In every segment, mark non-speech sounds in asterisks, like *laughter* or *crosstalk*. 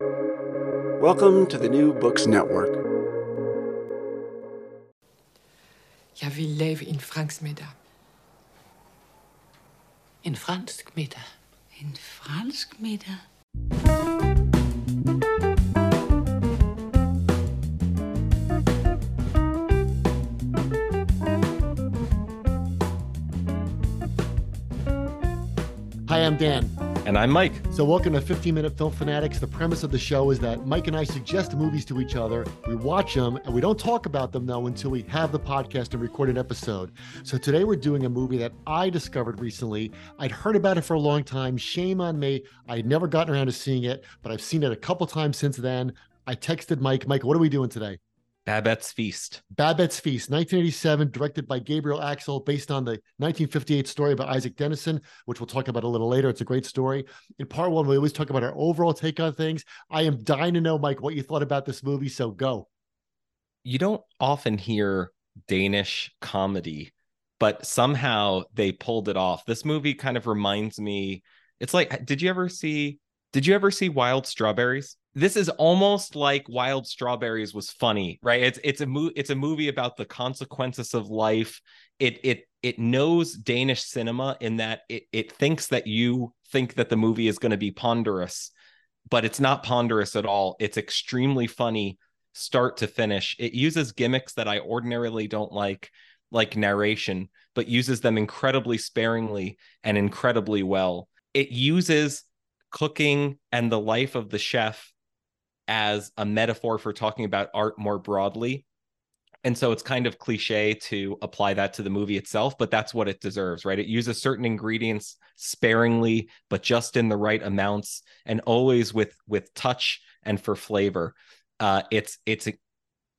Welcome to the New Books Network. Jeg vil leve in fransk middag. En fransk middag. En fransk middag. Hi, I'm Dan. And I'm Mike. So, welcome to 15 Minute Film Fanatics. The premise of the show is that Mike and I suggest movies to each other. We watch them and we don't talk about them, though, until we have the podcast and record an episode. So, today we're doing a movie that I discovered recently. I'd heard about it for a long time. Shame on me. I had never gotten around to seeing it, but I've seen it a couple times since then. I texted Mike, Mike, what are we doing today? Babette's Feast. Babette's Feast, 1987, directed by Gabriel Axel, based on the 1958 story by Isak Dinesen, which we'll talk about a little later. It's a great story. In part one, we always talk about our overall take on things. I am dying to know, Mike, what you thought about this movie. So go. You don't often hear Danish comedy, but somehow they pulled it off. This movie kind of reminds me. It's like, did you ever see? Did you ever see Wild Strawberries? This is almost like Wild Strawberries was funny, right? It's it's a mo- it's a movie about the consequences of life. It it it knows Danish cinema in that it it thinks that you think that the movie is going to be ponderous, but it's not ponderous at all. It's extremely funny start to finish. It uses gimmicks that I ordinarily don't like, like narration, but uses them incredibly sparingly and incredibly well. It uses cooking and the life of the chef as a metaphor for talking about art more broadly. And so it's kind of cliche to apply that to the movie itself, but that's what it deserves, right? It uses certain ingredients sparingly, but just in the right amounts and always with with touch and for flavor. Uh, it's it's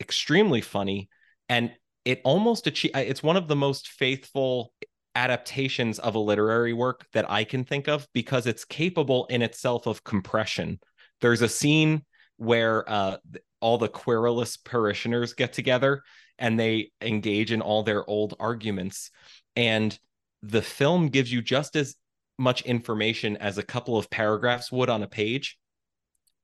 extremely funny and it almost achieve it's one of the most faithful adaptations of a literary work that I can think of because it's capable in itself of compression. There's a scene where uh, all the querulous parishioners get together and they engage in all their old arguments. And the film gives you just as much information as a couple of paragraphs would on a page.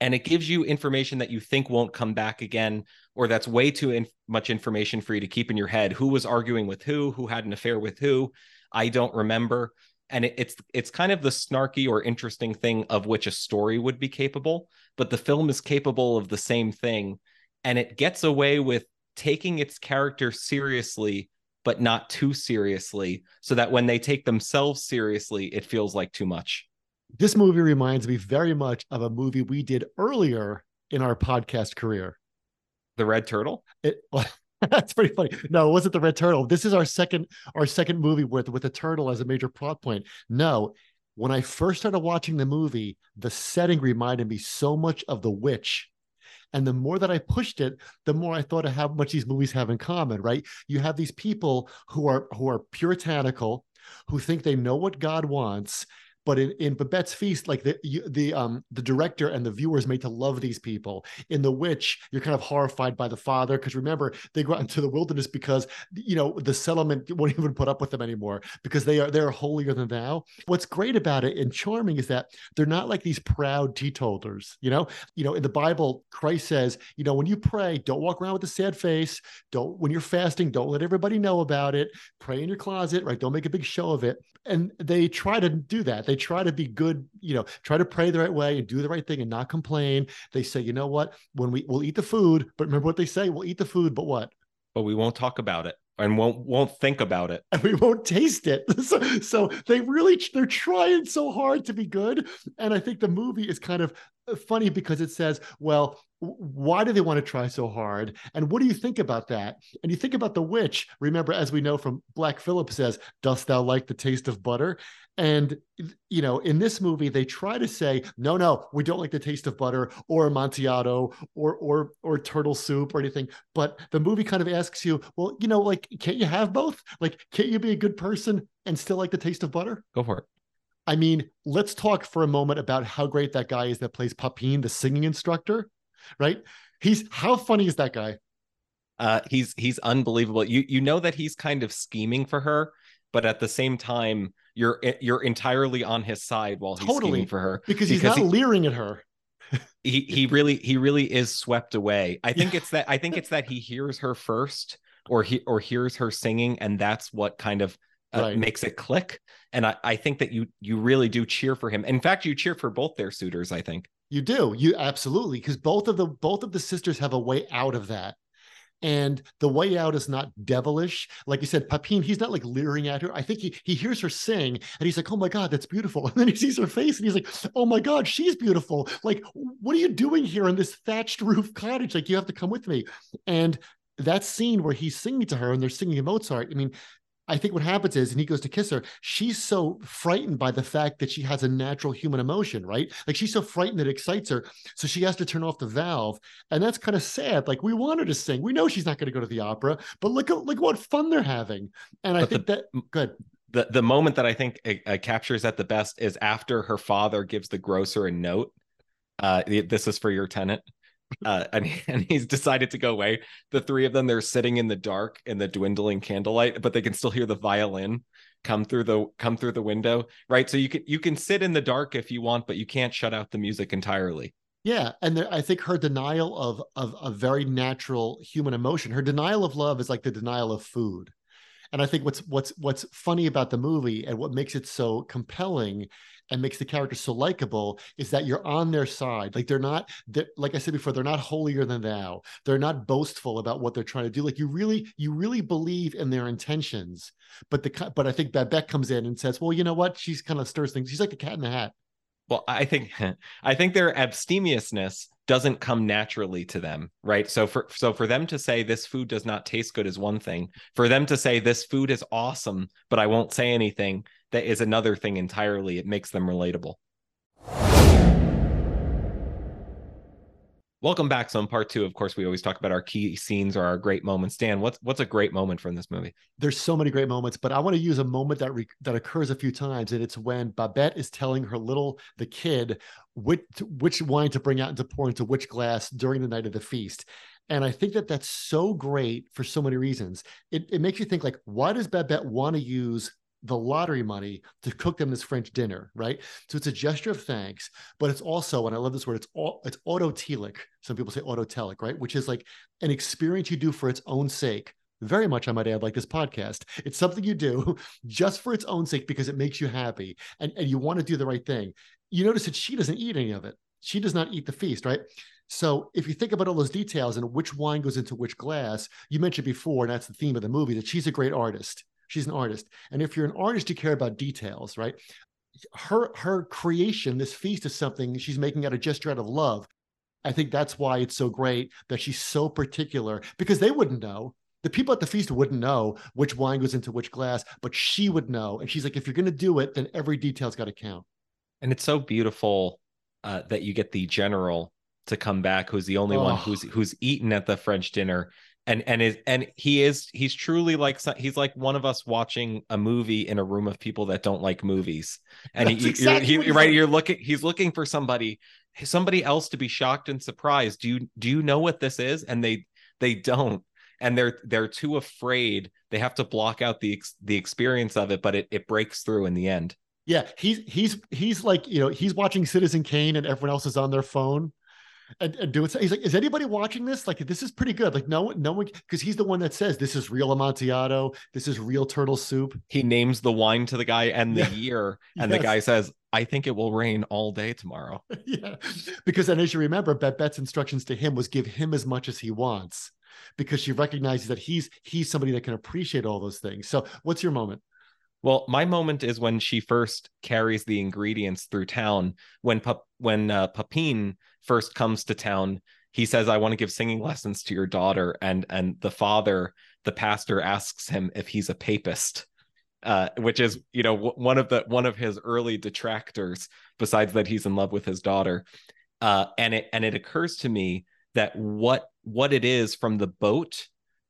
And it gives you information that you think won't come back again, or that's way too in- much information for you to keep in your head. Who was arguing with who? Who had an affair with who? I don't remember and it, it's it's kind of the snarky or interesting thing of which a story would be capable but the film is capable of the same thing and it gets away with taking its character seriously but not too seriously so that when they take themselves seriously it feels like too much. This movie reminds me very much of a movie we did earlier in our podcast career. The red turtle? It *laughs* *laughs* That's pretty funny. No, it wasn't the red turtle. This is our second our second movie with with a turtle as a major plot point. No, when I first started watching the movie, the setting reminded me so much of The Witch. And the more that I pushed it, the more I thought of how much these movies have in common, right? You have these people who are who are puritanical, who think they know what God wants, but in, in Babette's Feast, like the the um the director and the viewers made to love these people. In The Witch, you're kind of horrified by the father because remember they go out into the wilderness because you know the settlement *laughs* won't even put up with them anymore because they are they're holier than thou. What's great about it and charming is that they're not like these proud teetotalers. You know, you know in the Bible, Christ says, you know, when you pray, don't walk around with a sad face. Don't when you're fasting, don't let everybody know about it. Pray in your closet, right? Don't make a big show of it. And they try to do that. They they try to be good, you know, try to pray the right way and do the right thing and not complain. They say, you know what, when we we'll eat the food, but remember what they say, we'll eat the food, but what? But we won't talk about it and won't won't think about it and we won't taste it *laughs* so, so they really they're trying so hard to be good and i think the movie is kind of funny because it says, well, why do they want to try so hard? And what do you think about that? And you think about the witch. Remember, as we know from Black Phillip says, Dost thou like the taste of butter? And you know, in this movie, they try to say, no, no, we don't like the taste of butter or amontillado or or or turtle soup or anything. But the movie kind of asks you, well, you know, like, can't you have both? Like, can't you be a good person and still like the taste of butter? Go for it. I mean, let's talk for a moment about how great that guy is that plays Papine, the singing instructor, right? He's how funny is that guy? Uh, he's he's unbelievable. You you know that he's kind of scheming for her, but at the same time, you're you're entirely on his side while he's Totally. scheming for her Because he's not he, leering at her. he he really he really is swept away. I think it's that I think it's that he hears her first or he or hears her singing and that's what kind of uh, Right. makes it click. And I I think that you you really do cheer for him. In fact, you cheer for both their suitors. I think. You do. You absolutely because both of the both of the sisters have a way out of that. And the way out is not devilish. Like you said, Papin, he's not like leering at her. I think he he hears her sing and he's like, Oh my God, that's beautiful. *laughs* And then he sees her face and he's like, Oh my God, she's beautiful. Like, what are you doing here in this thatched roof cottage? Like, you have to come with me. And that scene where he's singing to her and they're singing Mozart, I mean, I think what happens is, and he goes to kiss her, she's so frightened by the fact that she has a natural human emotion, right? Like she's so frightened that it excites her. So she has to turn off the valve. And that's kind of sad. Like we want her to sing. We know she's not going to go to the opera, but look at look what fun they're having. And I But the- think that good. the the moment that I think it, uh, captures that the best is after her father gives the grocer a note. Uh, this is for your tenant. Uh, *laughs* and, and he's decided to go away. The three of them, they're sitting in the dark in the dwindling candlelight, but they can still hear the violin come through the come through the window. Right. So you can you can sit in the dark if you want, but you can't shut out the music entirely. Yeah, and there, I think her denial of of a very natural human emotion, her denial of love is like the denial of food. And I think what's what's what's funny about the movie and what makes it so compelling and makes the character so likable is that you're on their side. Like they're not, they're, like I said before, they're not holier than thou. They're not boastful about what they're trying to do. Like you really, you really believe in their intentions. But the but I think Babette comes in and says, well, you know what? She's kind of stirs things. She's like a cat in the hat. Well, I think *laughs* I think their abstemiousness doesn't come naturally to them, right? So for so for them to say this food does not taste good is one thing. For them to say this food is awesome, but I won't say anything, that is another thing entirely. It makes them relatable. Welcome back. So in part two, of course, we always talk about our key scenes or our great moments. Dan, what's what's a great moment from this movie? there's so many great moments, but I want to use a moment that re- that occurs a few times, and it's when Babette is telling her little the kid which which wine to bring out and to pour into which glass during the night of the feast. And I think that that's so great for so many reasons. It, it makes you think like, why does Babette want to use the lottery money to cook them this French dinner, right? So it's a gesture of thanks, but it's also, and I love this word, it's all it's autotelic. Some people say autotelic, right? Which is like an experience you do for its own sake very much, I might add, like this podcast. It's something you do *laughs* just for its own sake because it makes you happy and, and you want to do the right thing. You notice that she doesn't eat any of it. She does not eat the feast, right? So if you think about all those details and which wine goes into which glass, you mentioned before, and that's the theme of the movie, that she's a great artist. She's an artist. And if you're an artist, you care about details, right? Her her creation, this feast is something she's making out of gesture out of love. I think that's why it's so great that she's so particular because they wouldn't know the people at the feast wouldn't know which wine goes into which glass, but she would know. And she's like, if you're going to do it, then every detail's got to count. And it's so beautiful uh, that you get the general to come back, who's the only one Oh. who's who's eaten at the French dinner, and and is and he is he's truly like he's like one of us watching a movie in a room of people that don't like movies, and That's he, exactly you're, what he, right, you're looking he's looking for somebody somebody else to be shocked and surprised. Do you do you know what this is? And they they don't. And they're they're too afraid. They have to block out the ex, the experience of it, but it, it breaks through in the end. Yeah, he's he's he's like you know he's watching Citizen Kane and everyone else is on their phone and, and doing. He's like, is anybody watching this? Like, this is pretty good. Like, no one, no one, because he's the one that says this is real Amontillado, this is real turtle soup. he names the wine to the guy and the Yeah. year *laughs* and the guy says i think it will rain all day tomorrow *laughs* yeah, because then as you remember, Babette's instructions to him was give him as much as he wants, because she recognizes that he's he's somebody that can appreciate all those things. So, what's your moment? Well, my moment is when she first carries the ingredients through town. When when uh, Papin first comes to town, he says, "I want to give singing lessons to your daughter," and and the father, the pastor, asks him if he's a papist, uh, which is you know w- one of the one of his early detractors. Besides that, he's in love with his daughter, uh, and it and it occurs to me that what what it is from the boat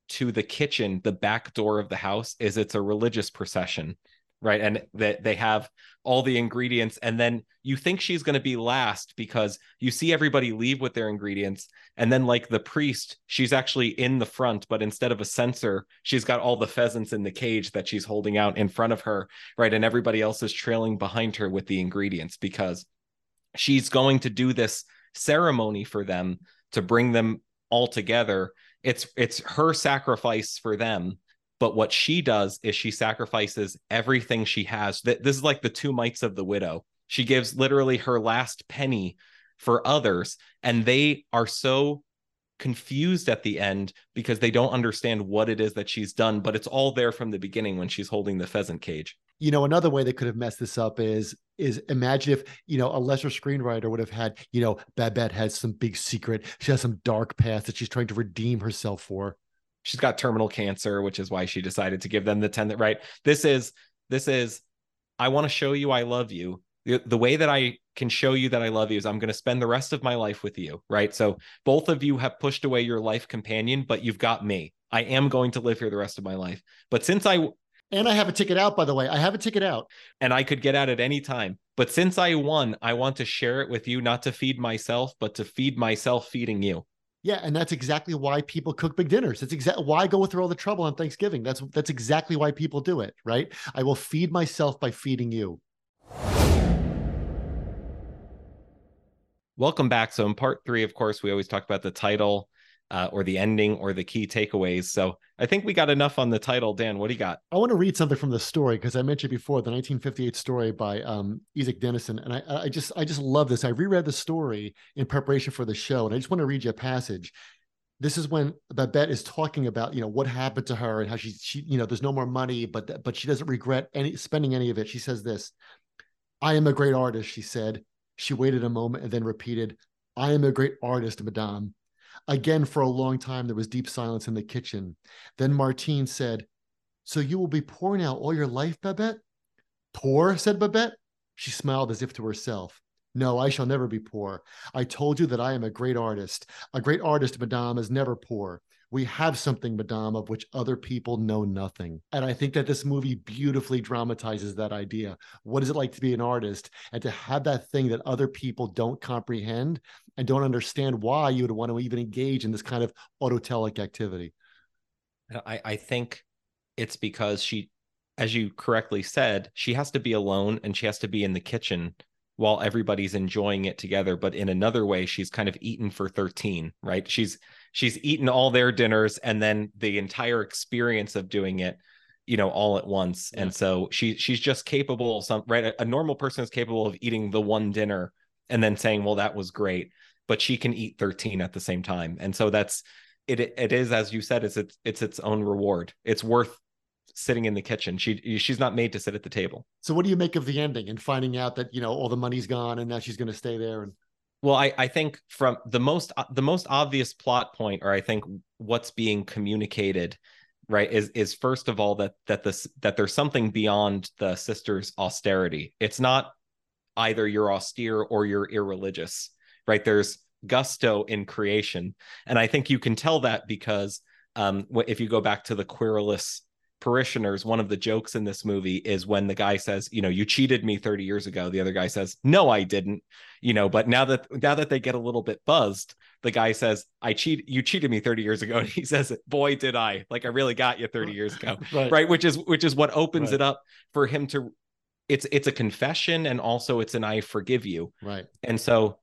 to the kitchen, the back door of the house, is it's a religious procession, right? And that they have all the ingredients, and then you think she's going to be last because you see everybody leave with their ingredients, and then like the priest, she's actually in the front, but instead of a censer, she's got all the pheasants in the cage that she's holding out in front of her, right? And everybody else is trailing behind her with the ingredients because she's going to do this ceremony for them to bring them all together it's it's her sacrifice for them. But what she does is she sacrifices everything she has. This is like the two mites of the widow. She gives literally her last penny for others and they are so confused at the end because they don't understand what it is that she's done but it's all there from the beginning when she's holding the pheasant cage. You know another way they could have messed this up is is imagine if you know a lesser screenwriter would have had you know babette has some big secret. She has some dark past that she's trying to redeem herself for. She's got terminal cancer which is why she decided to give them the 10 that right? This is this is i want to show you i love you the, the way that i can show you that i love you is i'm going to spend the rest of my life with you right so both of you have pushed away your life companion but you've got me i am going to live here the rest of my life but since i and I have a ticket out, by the way. I have a ticket out. And I could get out at any time. But since I won, I want to share it with you, not to feed myself, but to feed myself feeding you. Yeah, and that's exactly why people cook big dinners. It's exactly why go through all the trouble on Thanksgiving. That's that's exactly why people do it, right? I will feed myself by feeding you. Welcome back. So in part three, of course, we always talk about the title uh, or the ending or the key takeaways. So I think we got enough on the title. Dan, what do you got? I want to read something from the story because I mentioned before the 1958 story by um, Isak Dinesen, and I, I just I just love this. I reread the story in preparation for the show, and I just want to read you a passage. This is when Babette is talking about you know what happened to her and how she she you know there's no more money, but but she doesn't regret any spending any of it. She says this, "I am a great artist," she said. She waited a moment and then repeated, "I am a great artist, Madame." Again, for a long time, there was deep silence in the kitchen. Then Martine said, So you will be poor now all your life, Babette? Poor, said Babette. She smiled as if to herself. No, I shall never be poor. I told you that I am a great artist. A great artist, madame, is never poor. We have something, madame, of which other people know nothing. And I think that this movie beautifully dramatizes that idea. What is it like to be an artist and to have that thing that other people don't comprehend and don't understand why you would want to even engage in this kind of autotelic activity? I, I think it's because she, as you correctly said, she has to be alone and she has to be in the kitchen while everybody's enjoying it together but in another way she's kind of eaten for 13 right she's she's eaten all their dinners and then the entire experience of doing it you know all at once. Yeah. and so she she's just capable of some right? A, a normal person is capable of eating the one dinner and then saying well that was great but she can eat 13 at the same time. And so that's it it is as you said it's it's it's its own reward. It's worth sitting in the kitchen. She she's not made to sit at the table. So what do you make of the ending and finding out that you know all the money's gone and now she's going to stay there and well, I, I think from the most the most obvious plot point, or I think what's being communicated, right, is is first of all that that this that there's something beyond the sisters' austerity. It's not either you're austere or you're irreligious, right? There's gusto in creation, and I think you can tell that because um, if you go back to the querulous parishioners, one of the jokes in this movie is when the guy says, you know, you cheated me 30 years ago. The other guy says, no, I didn't. You know, but now that now that they get a little bit buzzed, the guy says, I cheat you cheated me 30 years ago. *laughs* And he says, Boy, did I. Like I really got you 30 years ago. *laughs* right. right. Which is which is what opens right. it up for him to it's it's a confession and also it's an I forgive you. Right. And so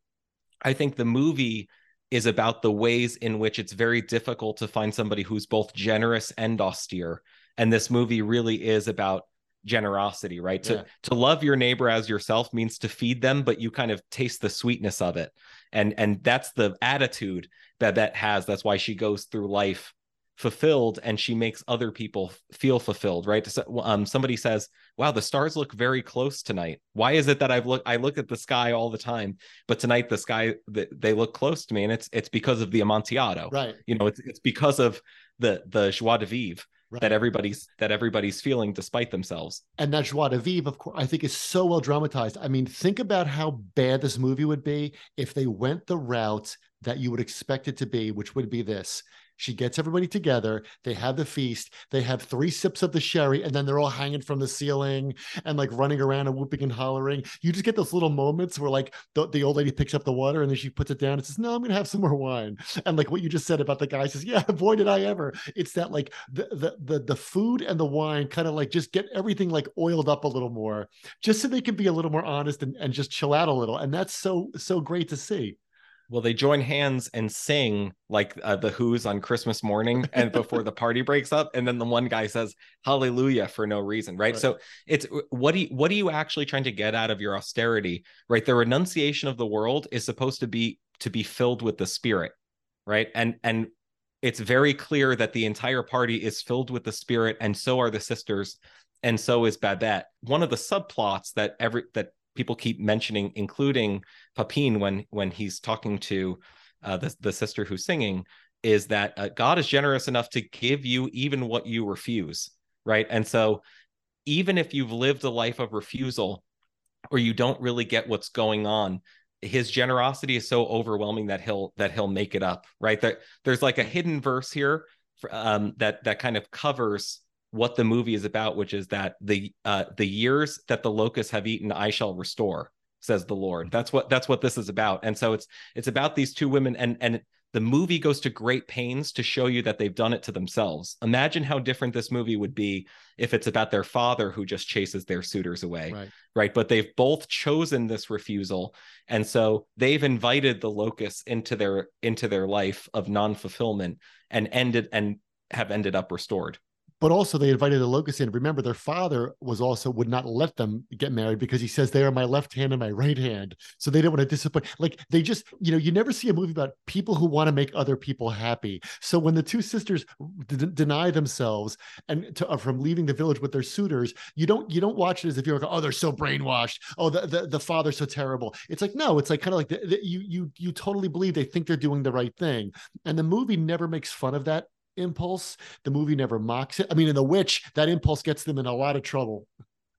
I think the movie is about the ways in which it's very difficult to find somebody who's both generous and austere and this movie really is about generosity right? To yeah. to love your neighbor as yourself means to feed them but you kind of taste the sweetness of it. And and that's the attitude that babette has that's why she goes through life fulfilled and she makes other people feel fulfilled right? So, um, somebody says wow the stars look very close tonight. Why is it that i've looked i look at the sky all the time but tonight the sky they look close to me and it's it's because of the amontillado. Right. You know it's, it's because of the the joie de vivre Right. that everybody's that everybody's feeling despite themselves. And that joie de vivre, of course, I think is so well dramatized. I mean, think about how bad this movie would be if they went the route that you would expect it to be, which would be this. She gets everybody together. They have the feast. They have three sips of the sherry, and then they're all hanging from the ceiling and like running around and whooping and hollering. You just get those little moments where like the, the old lady picks up the water and then she puts it down and says, No, I'm gonna have some more wine. And like what you just said about the guy says, Yeah, *laughs* boy, did I ever. It's that like the the the, the food and the wine kind of like just get everything like oiled up a little more, just so they can be a little more honest and, and just chill out a little. And that's so so great to see. Well, they join hands and sing like uh, the Who's on Christmas morning and before the party breaks up, and then the one guy says Hallelujah for no reason, right? right? So it's what do you what are you actually trying to get out of your austerity, right? The renunciation of the world is supposed to be to be filled with the Spirit, right? And and it's very clear that the entire party is filled with the Spirit, and so are the sisters, and so is Babette. One of the subplots that every that people keep mentioning, including Papine when when he's talking to uh, the the sister who's singing, is that uh, God is generous enough to give you even what you refuse, right? And so, even if you've lived a life of refusal, or you don't really get what's going on, his generosity is so overwhelming that he'll that he'll make it up, right? That there's like a hidden verse here um, that that kind of covers what the movie is about, which is that the uh, the years that the locusts have eaten, I shall restore, says the Lord. That's what that's what this is about. And so it's it's about these two women, and and the movie goes to great pains to show you that they've done it to themselves. Imagine how different this movie would be if it's about their father who just chases their suitors away. Right. right? But they've both chosen this refusal. And so they've invited the locusts into their into their life of non-fulfillment and ended and have ended up restored but also they invited the locusts in. Remember, their father was also would not let them get married because he says they are my left hand and my right hand. So they didn't want to disappoint. Like they just, you know, you never see a movie about people who want to make other people happy. So when the two sisters d- deny themselves and to, uh, from leaving the village with their suitors, you don't you don't watch it as if you're like, oh, they're so brainwashed. Oh, the the, the father's so terrible. It's like no, it's like kind of like the, the, you you you totally believe they think they're doing the right thing, and the movie never makes fun of that impulse. The movie never mocks it. I mean, in The Witch, that impulse gets them in a lot of trouble.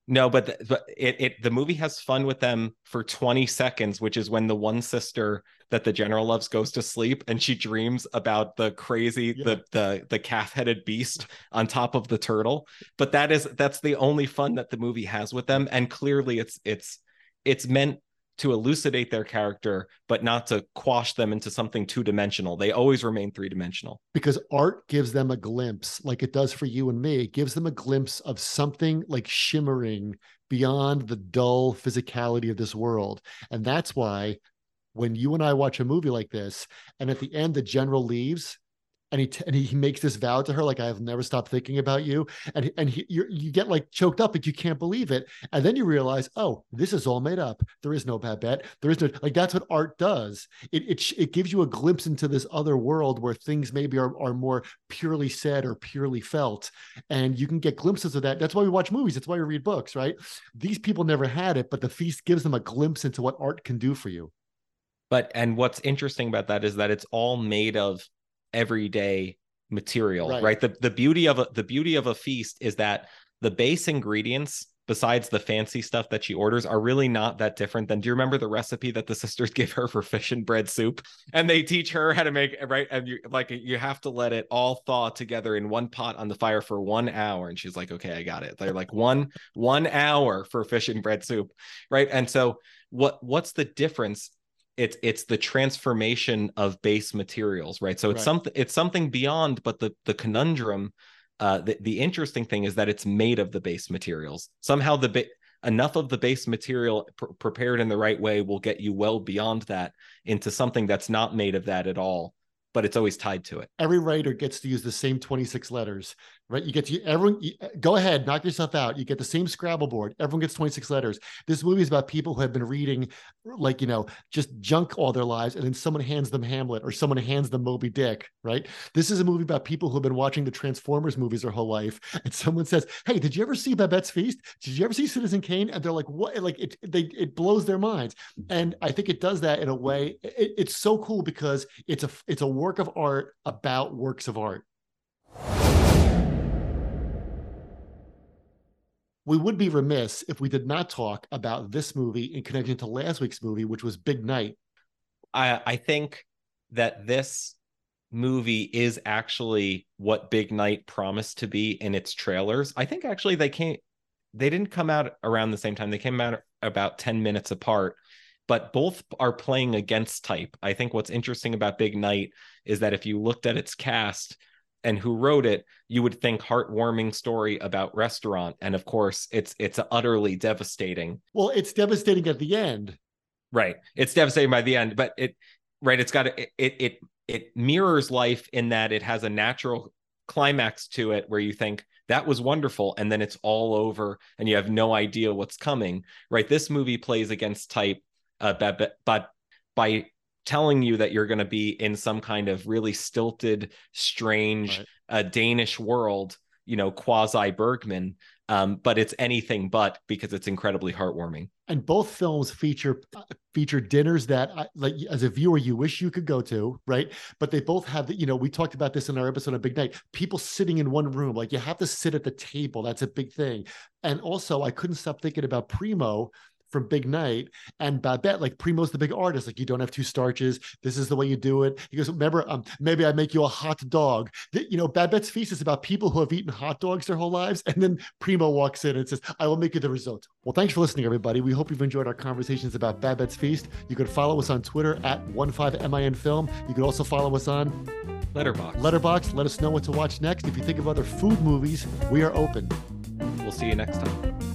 No, but the, but it it the movie has fun with them for 20 seconds, which is when the one sister that the general loves goes to sleep and she dreams about the crazy yeah. the the the calf-headed beast on top of the turtle. But that is that's the only fun that the movie has with them and clearly it's it's it's meant to elucidate their character, but not to quash them into something two dimensional. They always remain three dimensional. Because art gives them a glimpse, like it does for you and me. It gives them a glimpse of something like shimmering beyond the dull physicality of this world. And that's why when you and I watch a movie like this, and at the end, the general leaves and he t- and he makes this vow to her like I have never stopped thinking about you and and he, you you get like choked up but you can't believe it. And then you realize oh this is all made up. There is no Babette there is no like that's what art does. It it it gives you a glimpse into this other world where things maybe are are more purely said or purely felt. And you can get glimpses of that. That's why we watch movies. That's why we read books right? These people never had it but the feast gives them a glimpse into what art can do for you. But and what's interesting about that is that it's all made of everyday material, right. right? The the beauty of a the beauty of a feast is that the base ingredients besides the fancy stuff that she orders are really not that different than do you remember the recipe that the *laughs* sisters give her for fish and bread soup? And they teach her how to make right? And you like you have to let it all thaw together in one pot on the fire for one hour. And she's like okay i got it. They're like one one hour for fish and bread soup right? And so what what's the difference it's it's the transformation of base materials right so it's right. something it's something beyond but the the conundrum uh the, the interesting thing is that it's made of the base materials somehow the ba- enough of the base material pr- prepared in the right way will get you well beyond that into something that's not made of that at all but it's always tied to it. Every writer gets to use the same 26 letters, right? You get to everyone. You, uh, go ahead, knock yourself out. You get the same Scrabble board. Everyone gets 26 letters. This movie is about people who have been reading, like you know, just junk all their lives, and then someone hands them Hamlet or someone hands them Moby Dick, right? This is a movie about people who have been watching the Transformers movies their whole life, and someone says, "Hey, did you ever see Babette's Feast? Did you ever see Citizen Kane?" And they're like, "What?" Like it, they it blows their minds, and I think it does that in a way. It, it's so cool because it's a it's a work of art about works of art. We would be remiss if we did not talk about this movie in connection to last week's movie, which was Big Night. I I think that this movie is actually what Big Night promised to be in its trailers. I think actually they came they didn't come out around the same time. They came out about 10 minutes apart, but both are playing against type. I think what's interesting about Big Night is that if you looked at its cast and who wrote it, you would think heartwarming story about restaurant. And of course, it's it's utterly devastating. Well, it's devastating at the end. Right. It's devastating by the end, but it right, it's got it it it it mirrors life in that it has a natural climax to it where you think that was wonderful and then it's all over and you have no idea what's coming right this movie plays against type uh, but, but by telling you that you're going to be in some kind of really stilted strange right. uh, danish world you know quasi bergman um, but it's anything but because it's incredibly heartwarming. And both films feature feature dinners that, uh, like, as a viewer, you wish you could go to, right? But they both have the, you know, we talked about this in our episode of Big Night. People sitting in one room, like you have to sit at the table. That's a big thing. And also, I couldn't stop thinking about Primo from Big Night and Babette, like Primo's the big artist. Like you don't have two starches. This is the way you do it. He goes, remember, um, maybe I make you a hot dog. The, you know, Babette's feast is about people who have eaten hot dogs their whole lives, and then Primo walks in and says, "I will make you the risotto." Well, thanks for listening, everybody. We hope you've enjoyed our conversations about Babette's feast. You can follow us on Twitter at 15min film. You can also follow us on Letterboxd. Letterboxd. Let us know what to watch next. If you think of other food movies, we are open. We'll see you next time.